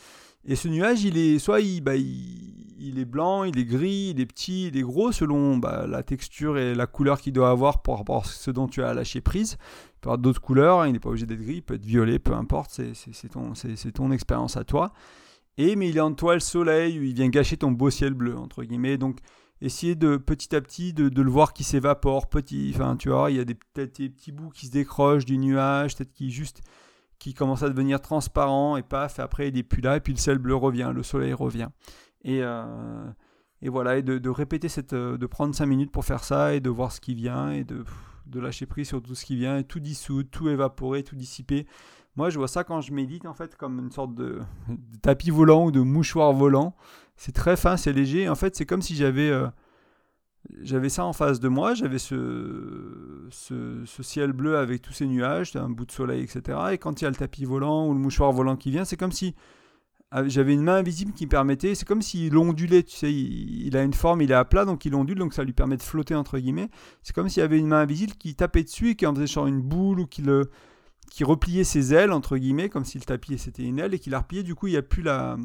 Et ce nuage, il est soit il, bah, il, est blanc, il est gris, il est petit, il est gros selon bah, la texture et la couleur qu'il doit avoir par rapport à ce dont tu as lâché prise. Il peut avoir d'autres couleurs, hein, il n'est pas obligé d'être gris, il peut être violet, peu importe, c'est ton, ton expérience à toi. Et mais il est en toi le soleil, il vient gâcher ton beau ciel bleu, entre guillemets. Donc essayer de petit à petit de, le voir qui s'évapore, petit, enfin tu vois, il y a peut-être des petits bouts qui se décrochent du nuage, peut-être qui juste qui commence à devenir transparent et paf, après il n'est plus là, et puis le ciel bleu revient, le soleil revient. Et, euh, et voilà, et de, répéter cette, de prendre 5 minutes pour faire ça et de voir ce qui vient et de, de lâcher prise sur tout ce qui vient et tout dissoudre, tout évaporer, tout dissiper. Moi, je vois ça quand je médite en fait comme une sorte de, tapis volant ou de mouchoir volant. C'est très fin, c'est léger. En fait, c'est comme si j'avais euh, ça en face de moi. J'avais ce, ce, ciel bleu avec tous ces nuages, un bout de soleil, etc. Et quand il y a le tapis volant ou le mouchoir volant qui vient, c'est comme si euh, j'avais une main invisible qui me permettait, c'est comme s'il ondulait, tu sais, il, a une forme, il est à plat, donc il ondule, donc ça lui permet de flotter, entre guillemets. C'est comme s'il y avait une main invisible qui tapait dessus et qui en faisait genre une boule ou qui le, qui repliait ses ailes entre guillemets comme si le tapis c'était une aile et qu'il la repliait du coup il y a plus la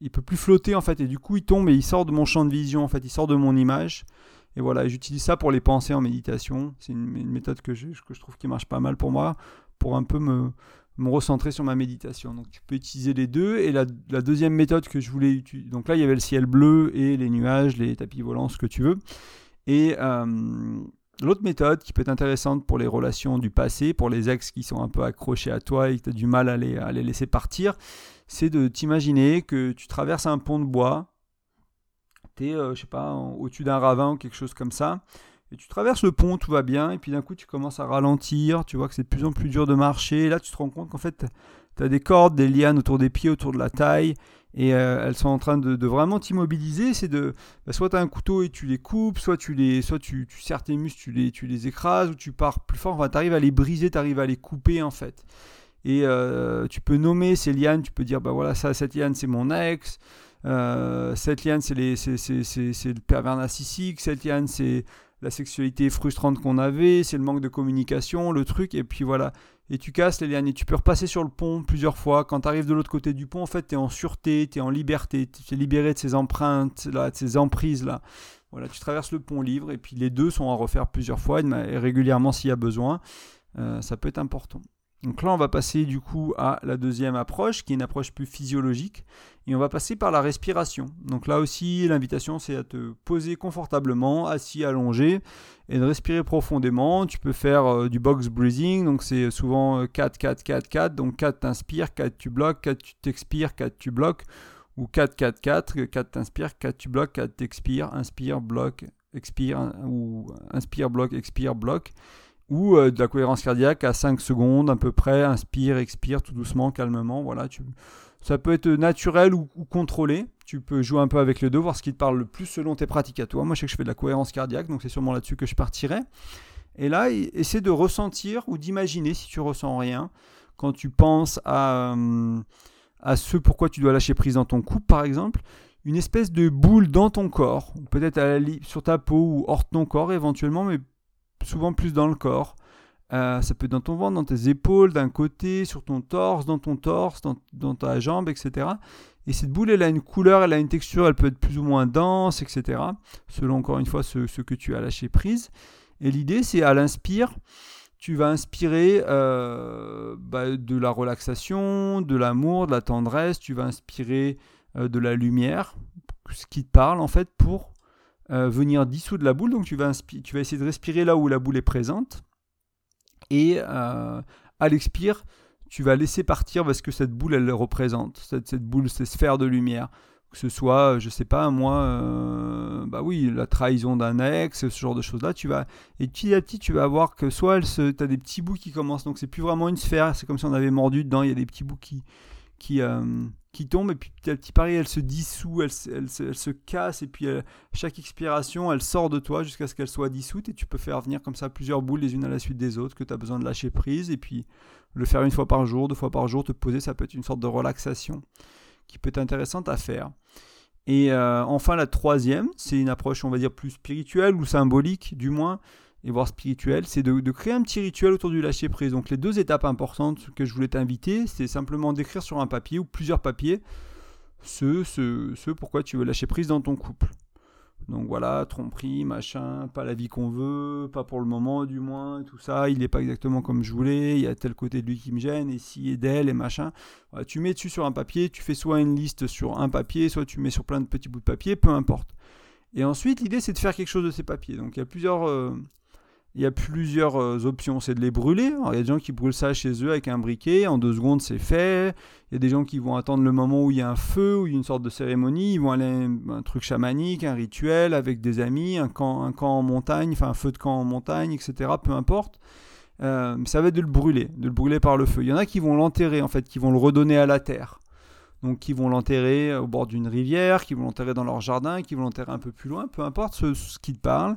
il peut plus flotter en fait et du coup il tombe et il sort de mon champ de vision en fait il sort de mon image. Et voilà j'utilise ça pour les pensées en méditation. C'est une, méthode que je, que je trouve qui marche pas mal pour moi pour un peu me, me recentrer sur ma méditation. Donc tu peux utiliser les deux. Et la, la deuxième méthode que je voulais utiliser donc là il y avait le ciel bleu et les nuages les tapis volants ce que tu veux. Et euh, L'autre méthode qui peut être intéressante pour les relations du passé, pour les ex qui sont un peu accrochés à toi et que tu as du mal à les, laisser partir, c'est de t'imaginer que tu traverses un pont de bois, tu es, euh, je sais pas, au-dessus d'un ravin ou quelque chose comme ça, et tu traverses le pont, tout va bien, et puis d'un coup tu commences à ralentir, tu vois que c'est de plus en plus dur de marcher, et là tu te rends compte qu'en fait tu des cordes, des lianes autour des pieds, autour de la taille, et euh, elles sont en train de, vraiment t'immobiliser. C'est de bah, soit tu as un couteau et tu les coupes, soit tu les, soit tu, tu serres tes muscles, tu les, tu les écrases, ou tu pars plus fort. Enfin, tu arrives à les briser, tu arrives à les couper en fait. Et euh, tu peux nommer ces lianes, tu peux dire bah voilà ça, cette liane c'est mon ex. Euh, cette liane, c'est, le pervers narcissique. Cette liane, c'est la sexualité frustrante qu'on avait, c'est le manque de communication, le truc, et puis voilà. Et tu casses les et tu peux repasser sur le pont plusieurs fois. Quand tu arrives de l'autre côté du pont, en fait, tu es en sûreté, tu es en liberté, tu es libéré de ces empreintes, là, de ces emprises là. Voilà, tu traverses le pont livre, et puis les deux sont à refaire plusieurs fois, et régulièrement s'il y a besoin. Euh, ça peut être important. Donc là, on va passer du coup à la deuxième approche, qui est une approche plus physiologique, et on va passer par la respiration. Donc là aussi, l'invitation, c'est à te poser confortablement, assis, allongé, et de respirer profondément. Tu peux faire euh, du box breathing, donc c'est souvent 4, 4, 4, 4, donc 4 t'inspires, 4 tu bloques, 4 tu t'expires, 4 tu bloques, ou 4, 4, 4, 4 t'inspires, 4 tu bloques, 4 t'expires, inspire, bloque, expire, ou inspire, bloque, expire, bloque ou euh, de la cohérence cardiaque à 5 secondes à peu près, inspire, expire tout doucement, calmement. Voilà, tu... Ça peut être naturel ou, contrôlé. Tu peux jouer un peu avec les deux, voir ce qui te parle le plus selon tes pratiques à toi. Moi, je sais que je fais de la cohérence cardiaque, donc c'est sûrement là-dessus que je partirai. Et là, essaie de ressentir ou d'imaginer, si tu ressens rien, quand tu penses à, euh, à ce pourquoi tu dois lâcher prise dans ton couple, par exemple, une espèce de boule dans ton corps, peut-être sur ta peau ou hors ton corps éventuellement, mais souvent plus dans le corps. Euh, ça peut être dans ton ventre, dans tes épaules, d'un côté, sur ton torse, dans ton torse, dans, ta jambe, etc. Et cette boule, elle a une couleur, elle a une texture, elle peut être plus ou moins dense, etc. Selon encore une fois ce, que tu as lâché prise. Et l'idée, c'est à l'inspire, tu vas inspirer euh, bah, de la relaxation, de l'amour, de la tendresse, tu vas inspirer euh, de la lumière, ce qui te parle en fait pour euh, venir dissoudre la boule. Donc tu vas, tu vas essayer de respirer là où la boule est présente. Et euh, à l'expire, tu vas laisser partir parce que cette boule, elle représente. Cette, boule, ces sphères de lumière. Que ce soit, je sais pas, moi, euh, bah oui, la trahison d'un ex, ce genre de choses-là, tu vas, et petit à petit, tu vas voir que soit tu as des petits bouts qui commencent, donc c'est plus vraiment une sphère, c'est comme si on avait mordu dedans, il y a des petits bouts qui, qui tombe et puis petit à petit pareil elle se dissout, elle, elle, se casse et puis chaque expiration elle sort de toi jusqu'à ce qu'elle soit dissoute et tu peux faire venir comme ça plusieurs boules les unes à la suite des autres que tu as besoin de lâcher prise et puis le faire une fois par jour, deux fois par jour, te poser ça peut être une sorte de relaxation qui peut être intéressante à faire. Et euh, enfin la troisième, c'est une approche on va dire plus spirituelle ou symbolique du moins et voire spirituel, c'est de, créer un petit rituel autour du lâcher prise. Donc les deux étapes importantes que je voulais t'inviter, c'est simplement d'écrire sur un papier ou plusieurs papiers ce, ce, ce pourquoi tu veux lâcher prise dans ton couple. Donc voilà, tromperie, machin, pas la vie qu'on veut, pas pour le moment du moins, tout ça, il n'est pas exactement comme je voulais, il y a tel côté de lui qui me gêne, et si et d'elle, et machin. tu mets dessus sur un papier, tu fais soit une liste sur un papier, soit tu mets sur plein de petits bouts de papier, peu importe. Et ensuite, l'idée c'est de faire quelque chose de ces papiers. Donc il y a plusieurs, euh, il y a plusieurs euh, options, c'est de les brûler. il y a des gens qui brûlent ça chez eux avec un briquet, en deux secondes c'est fait. Il y a des gens qui vont attendre le moment où il y a un feu, où il y a une sorte de cérémonie, ils vont aller un, truc chamanique, un rituel avec des amis, un camp, un camp en montagne, enfin un feu de camp en montagne, etc. Peu importe. Euh, ça va être de le brûler, de le brûler par le feu. Il y en a qui vont l'enterrer en fait, qui vont le redonner à la terre. Donc qui vont l'enterrer au bord d'une rivière, qui vont l'enterrer dans leur jardin, qui vont l'enterrer un peu plus loin, peu importe ce qui te parle.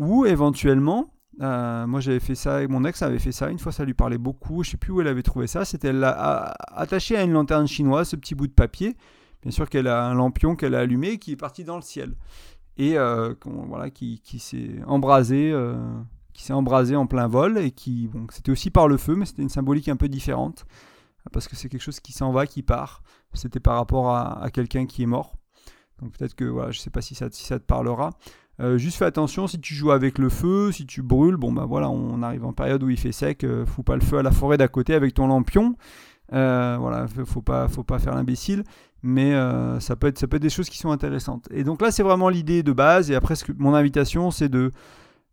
Ou éventuellement, euh, moi, j'avais fait ça, mon ex avait fait ça. Une fois, ça lui parlait beaucoup. Je sais plus où elle avait trouvé ça. C'était elle attaché à une lanterne chinoise, ce petit bout de papier. Bien sûr qu'elle a un lampion qu'elle a allumé qui est parti dans le ciel et euh, voilà, qui, s'est embrasé, euh, qui s'est embrasé en plein vol et qui, bon, c'était aussi par le feu, mais c'était une symbolique un peu différente parce que c'est quelque chose qui s'en va, qui part. C'était par rapport à, quelqu'un qui est mort. Donc peut-être que voilà, je sais pas si ça te parlera. Euh, juste fais attention si tu joues avec le feu, si tu brûles, bon bah voilà, on arrive en période où il fait sec, euh, fous pas le feu à la forêt d'à côté avec ton lampion. Euh, voilà, faut pas, faut pas faire l'imbécile, mais ça peut être, ça peut être des choses qui sont intéressantes. Et donc là, c'est vraiment l'idée de base. Et après, mon invitation, c'est de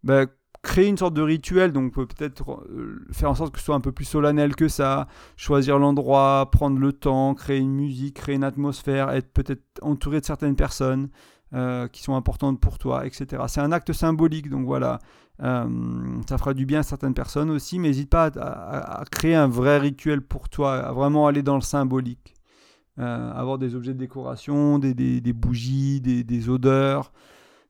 bah, créer une sorte de rituel, donc peut-être faire en sorte que ce soit un peu plus solennel que ça, choisir l'endroit, prendre le temps, créer une musique, créer une atmosphère, être peut-être entouré de certaines personnes. Euh, qui sont importantes pour toi, etc. C'est un acte symbolique, donc voilà, euh, ça fera du bien à certaines personnes aussi, mais n'hésite pas à, créer un vrai rituel pour toi, à vraiment aller dans le symbolique. Euh, avoir des objets de décoration, des, bougies, des, odeurs,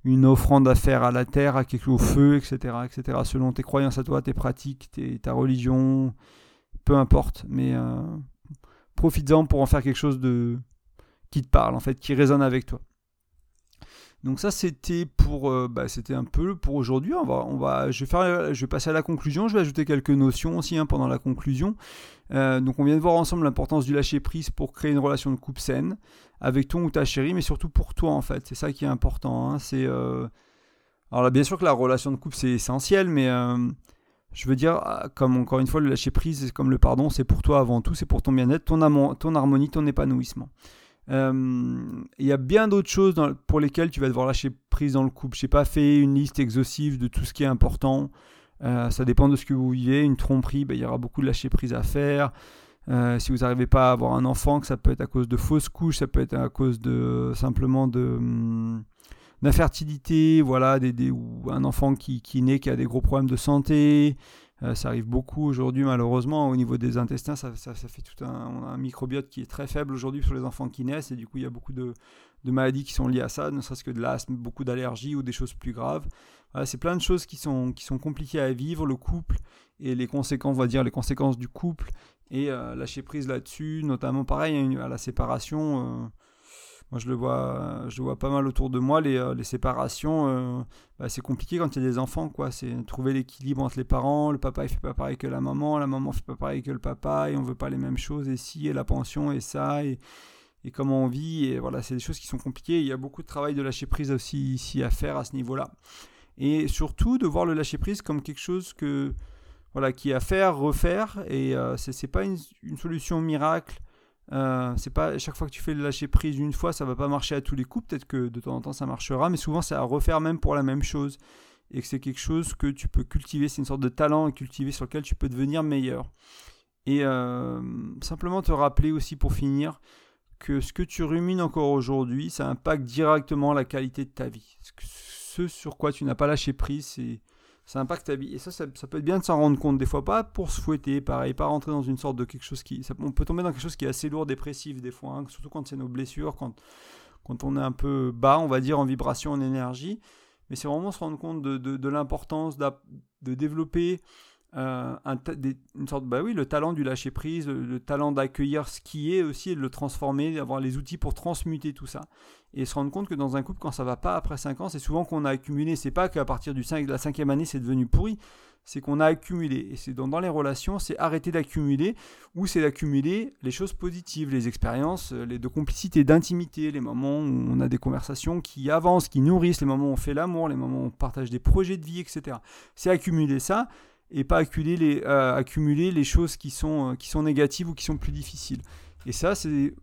une offrande à faire à la terre, à quelque au feu, etc., etc. Selon tes croyances à toi, tes pratiques, ta religion, peu importe, mais profites-en pour en faire quelque chose de qui te parle, en fait, qui résonne avec toi. Donc ça c'était pour, euh, bah, c'était un peu pour aujourd'hui. On va, on va, je vais passer à la conclusion. Je vais ajouter quelques notions aussi hein, pendant la conclusion. Euh, donc on vient de voir ensemble l'importance du lâcher prise pour créer une relation de couple saine avec ton ou ta chérie, mais surtout pour toi en fait. C'est ça qui est important. Hein. C'est euh, alors là, bien sûr que la relation de couple c'est essentiel, mais je veux dire, ah, comme encore une fois, le lâcher prise, comme le pardon, c'est pour toi avant tout, c'est pour ton bien-être, ton, ton harmonie, ton épanouissement. Euh, il y a bien d'autres choses pour lesquelles tu vas devoir lâcher prise dans le couple. Je n'ai pas fait une liste exhaustive de tout ce qui est important. Euh, ça dépend de ce que vous vivez. Une tromperie, ben, il y aura beaucoup de lâcher prise à faire. Euh, si vous n'arrivez pas à avoir un enfant, que ça peut être à cause de fausses couches, ça peut être à cause de simplement de hum, d'infertilité, voilà, ou un enfant qui, qui naît qui a des gros problèmes de santé, euh, ça arrive beaucoup aujourd'hui, malheureusement, au niveau des intestins. Ça, fait tout un, microbiote qui est très faible aujourd'hui sur les enfants qui naissent. Et du coup, il y a beaucoup de, maladies qui sont liées à ça, ne serait-ce que de l'asthme, beaucoup d'allergies ou des choses plus graves. c'est plein de choses qui sont, qui sont compliquées à vivre, le couple et les conséquences, on va dire, les conséquences du couple et euh, lâcher prise là-dessus, notamment pareil à la séparation. Euh, moi, je le vois, je vois pas mal autour de moi. Les, euh, séparations, euh, bah, c'est compliqué quand il y a des enfants, quoi. C'est trouver l'équilibre entre les parents. Le papa, il fait pas pareil que la maman. La maman fait pas pareil que le papa. Et on veut pas les mêmes choses. Et si, et la pension, et ça, et, et comment on vit. Et voilà, c'est des choses qui sont compliquées. Il y a beaucoup de travail de lâcher prise aussi ici à faire à ce niveau-là. Et surtout, de voir le lâcher prise comme quelque chose que, voilà, qui est à faire, refaire. Et euh, ce c'est pas une solution miracle euh, c'est pas chaque fois que tu fais le lâcher prise une fois, ça va pas marcher à tous les coups. Peut-être que de temps en temps ça marchera, mais souvent c'est à refaire même pour la même chose et que c'est quelque chose que tu peux cultiver. C'est une sorte de talent à cultiver sur lequel tu peux devenir meilleur. Et euh, simplement te rappeler aussi pour finir que ce que tu rumines encore aujourd'hui, ça impacte directement la qualité de ta vie. Ce sur quoi tu n'as pas lâché prise, c'est ça impacte ta vie. Et ça, ça, peut être bien de s'en rendre compte des fois, pas pour se fouetter, pareil, pas rentrer dans une sorte de quelque chose qui... on peut tomber dans quelque chose qui est assez lourd, dépressif des fois, hein, surtout quand c'est nos blessures, quand, quand on est un peu bas, on va dire, en vibration, en énergie. Mais c'est vraiment se rendre compte de, de, l'importance de développer euh, un une sorte, bah oui, le talent du lâcher prise, le, talent d'accueillir ce qui est aussi et de le transformer, d'avoir les outils pour transmuter tout ça. Et se rendre compte que dans un couple, quand ça va pas après 5 ans, c'est souvent qu'on a accumulé. C'est pas qu'à partir du 5, de la cinquième année, c'est devenu pourri. C'est qu'on a accumulé. Et c'est dans, dans, les relations, c'est arrêter d'accumuler ou c'est d'accumuler les choses positives, les expériences, euh, les de complicité, d'intimité, les moments où on a des conversations qui avancent, qui nourrissent, les moments où on fait l'amour, les moments où on partage des projets de vie, etc. C'est accumuler ça et pas accumuler les, euh, accumuler les choses qui sont, euh, qui sont négatives ou qui sont plus difficiles. Et ça, c'est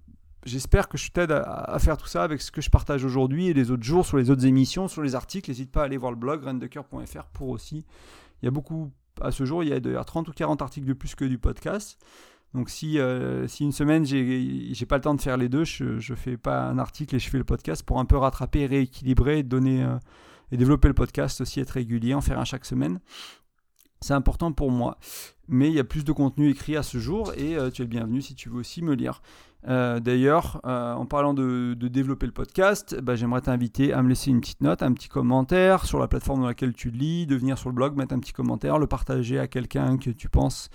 J'espère que je t'aide à, faire tout ça avec ce que je partage aujourd'hui et les autres jours sur les autres émissions, sur les articles. N'hésite pas à aller voir le blog rendecoeur.fr pour aussi. Il y a beaucoup, à ce jour, il y a d'ailleurs 30 ou 40 articles de plus que du podcast. Donc si, euh, si une semaine, j'ai pas le temps de faire les deux, je ne fais pas un article et je fais le podcast pour un peu rattraper, rééquilibrer, donner et développer le podcast aussi, être régulier, en faire un chaque semaine. C'est important pour moi. Mais il y a plus de contenu écrit à ce jour et euh, tu es le bienvenu si tu veux aussi me lire. Euh, d'ailleurs, euh, en parlant de, développer le podcast, bah, j'aimerais t'inviter à me laisser une petite note, un petit commentaire sur la plateforme dans laquelle tu lis, de venir sur le blog, mettre un petit commentaire, le partager à quelqu'un que tu penses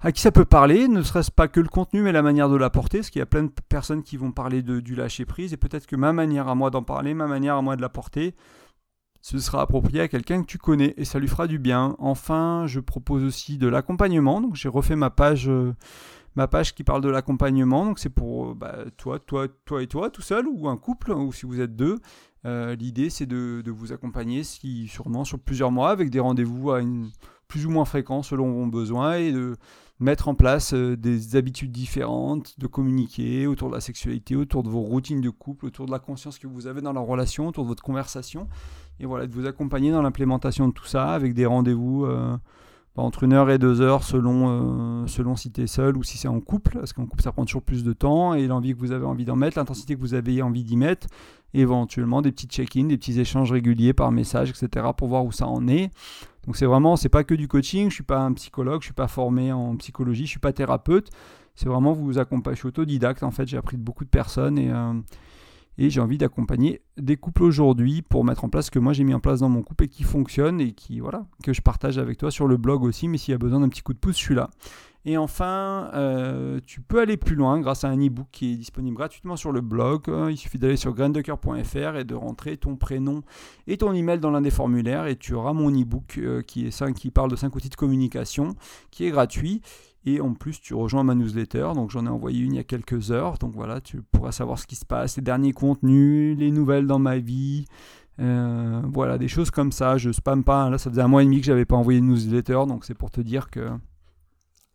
à qui ça peut parler, ne serait-ce pas que le contenu, mais la manière de l'apporter, parce qu'il y a plein de personnes qui vont parler de, du lâcher prise, et peut-être que ma manière à moi d'en parler, ma manière à moi de l'apporter, ce sera approprié à quelqu'un que tu connais et ça lui fera du bien. Enfin, je propose aussi de l'accompagnement. Donc j'ai refait ma page, euh, ma page qui parle de l'accompagnement. Donc c'est pour euh, bah, toi, toi, toi et toi, tout seul ou un couple ou si vous êtes deux. Euh, l'idée c'est de, vous accompagner, si, sûrement sur plusieurs mois avec des rendez-vous à une plus ou moins fréquents selon vos besoins et de mettre en place des habitudes différentes, de communiquer autour de la sexualité, autour de vos routines de couple, autour de la conscience que vous avez dans la relation, autour de votre conversation. Et voilà, de vous accompagner dans l'implémentation de tout ça avec des rendez-vous euh, entre une heure et deux heures selon, euh, selon si tu es seul ou si c'est en couple, parce qu'en couple ça prend toujours plus de temps, et l'envie que vous avez envie d'en mettre, l'intensité que vous avez envie d'y mettre, et éventuellement des petits check-ins, des petits échanges réguliers par message, etc. pour voir où ça en est. Donc c'est vraiment, c'est pas que du coaching, je suis pas un psychologue, je suis pas formé en psychologie, je suis pas thérapeute, c'est vraiment vous accompagner, je suis autodidacte en fait, j'ai appris de beaucoup de personnes et... Euh, Et j'ai envie d'accompagner des couples aujourd'hui pour mettre en place ce que moi j'ai mis en place dans mon couple et qui fonctionne et qui voilà que je partage avec toi sur le blog aussi. Mais s'il y a besoin d'un petit coup de pouce, je suis là. Et enfin, euh, tu peux aller plus loin grâce à un e-book qui est disponible gratuitement sur le blog. Il suffit d'aller sur graindecoeur.fr et de rentrer ton prénom et ton email dans l'un des formulaires et tu auras mon e-book euh, qui, est qui parle de 5 outils de communication qui est gratuit. Et en plus, tu rejoins ma newsletter. Donc, j'en ai envoyé une il y a quelques heures. Donc, voilà, tu pourras savoir ce qui se passe, les derniers contenus, les nouvelles dans ma vie. Euh, voilà, des choses comme ça. Je spamme pas. Là, ça faisait un mois et demi que j'avais pas envoyé de newsletter. Donc, c'est pour te dire que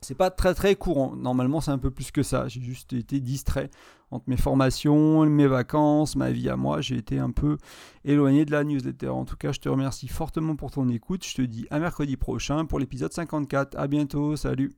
c'est pas très très courant. Normalement, c'est un peu plus que ça. J'ai juste été distrait entre mes formations, mes vacances, ma vie à moi. J'ai été un peu éloigné de la newsletter. En tout cas, je te remercie fortement pour ton écoute. Je te dis à mercredi prochain pour l'épisode 54. À bientôt. Salut.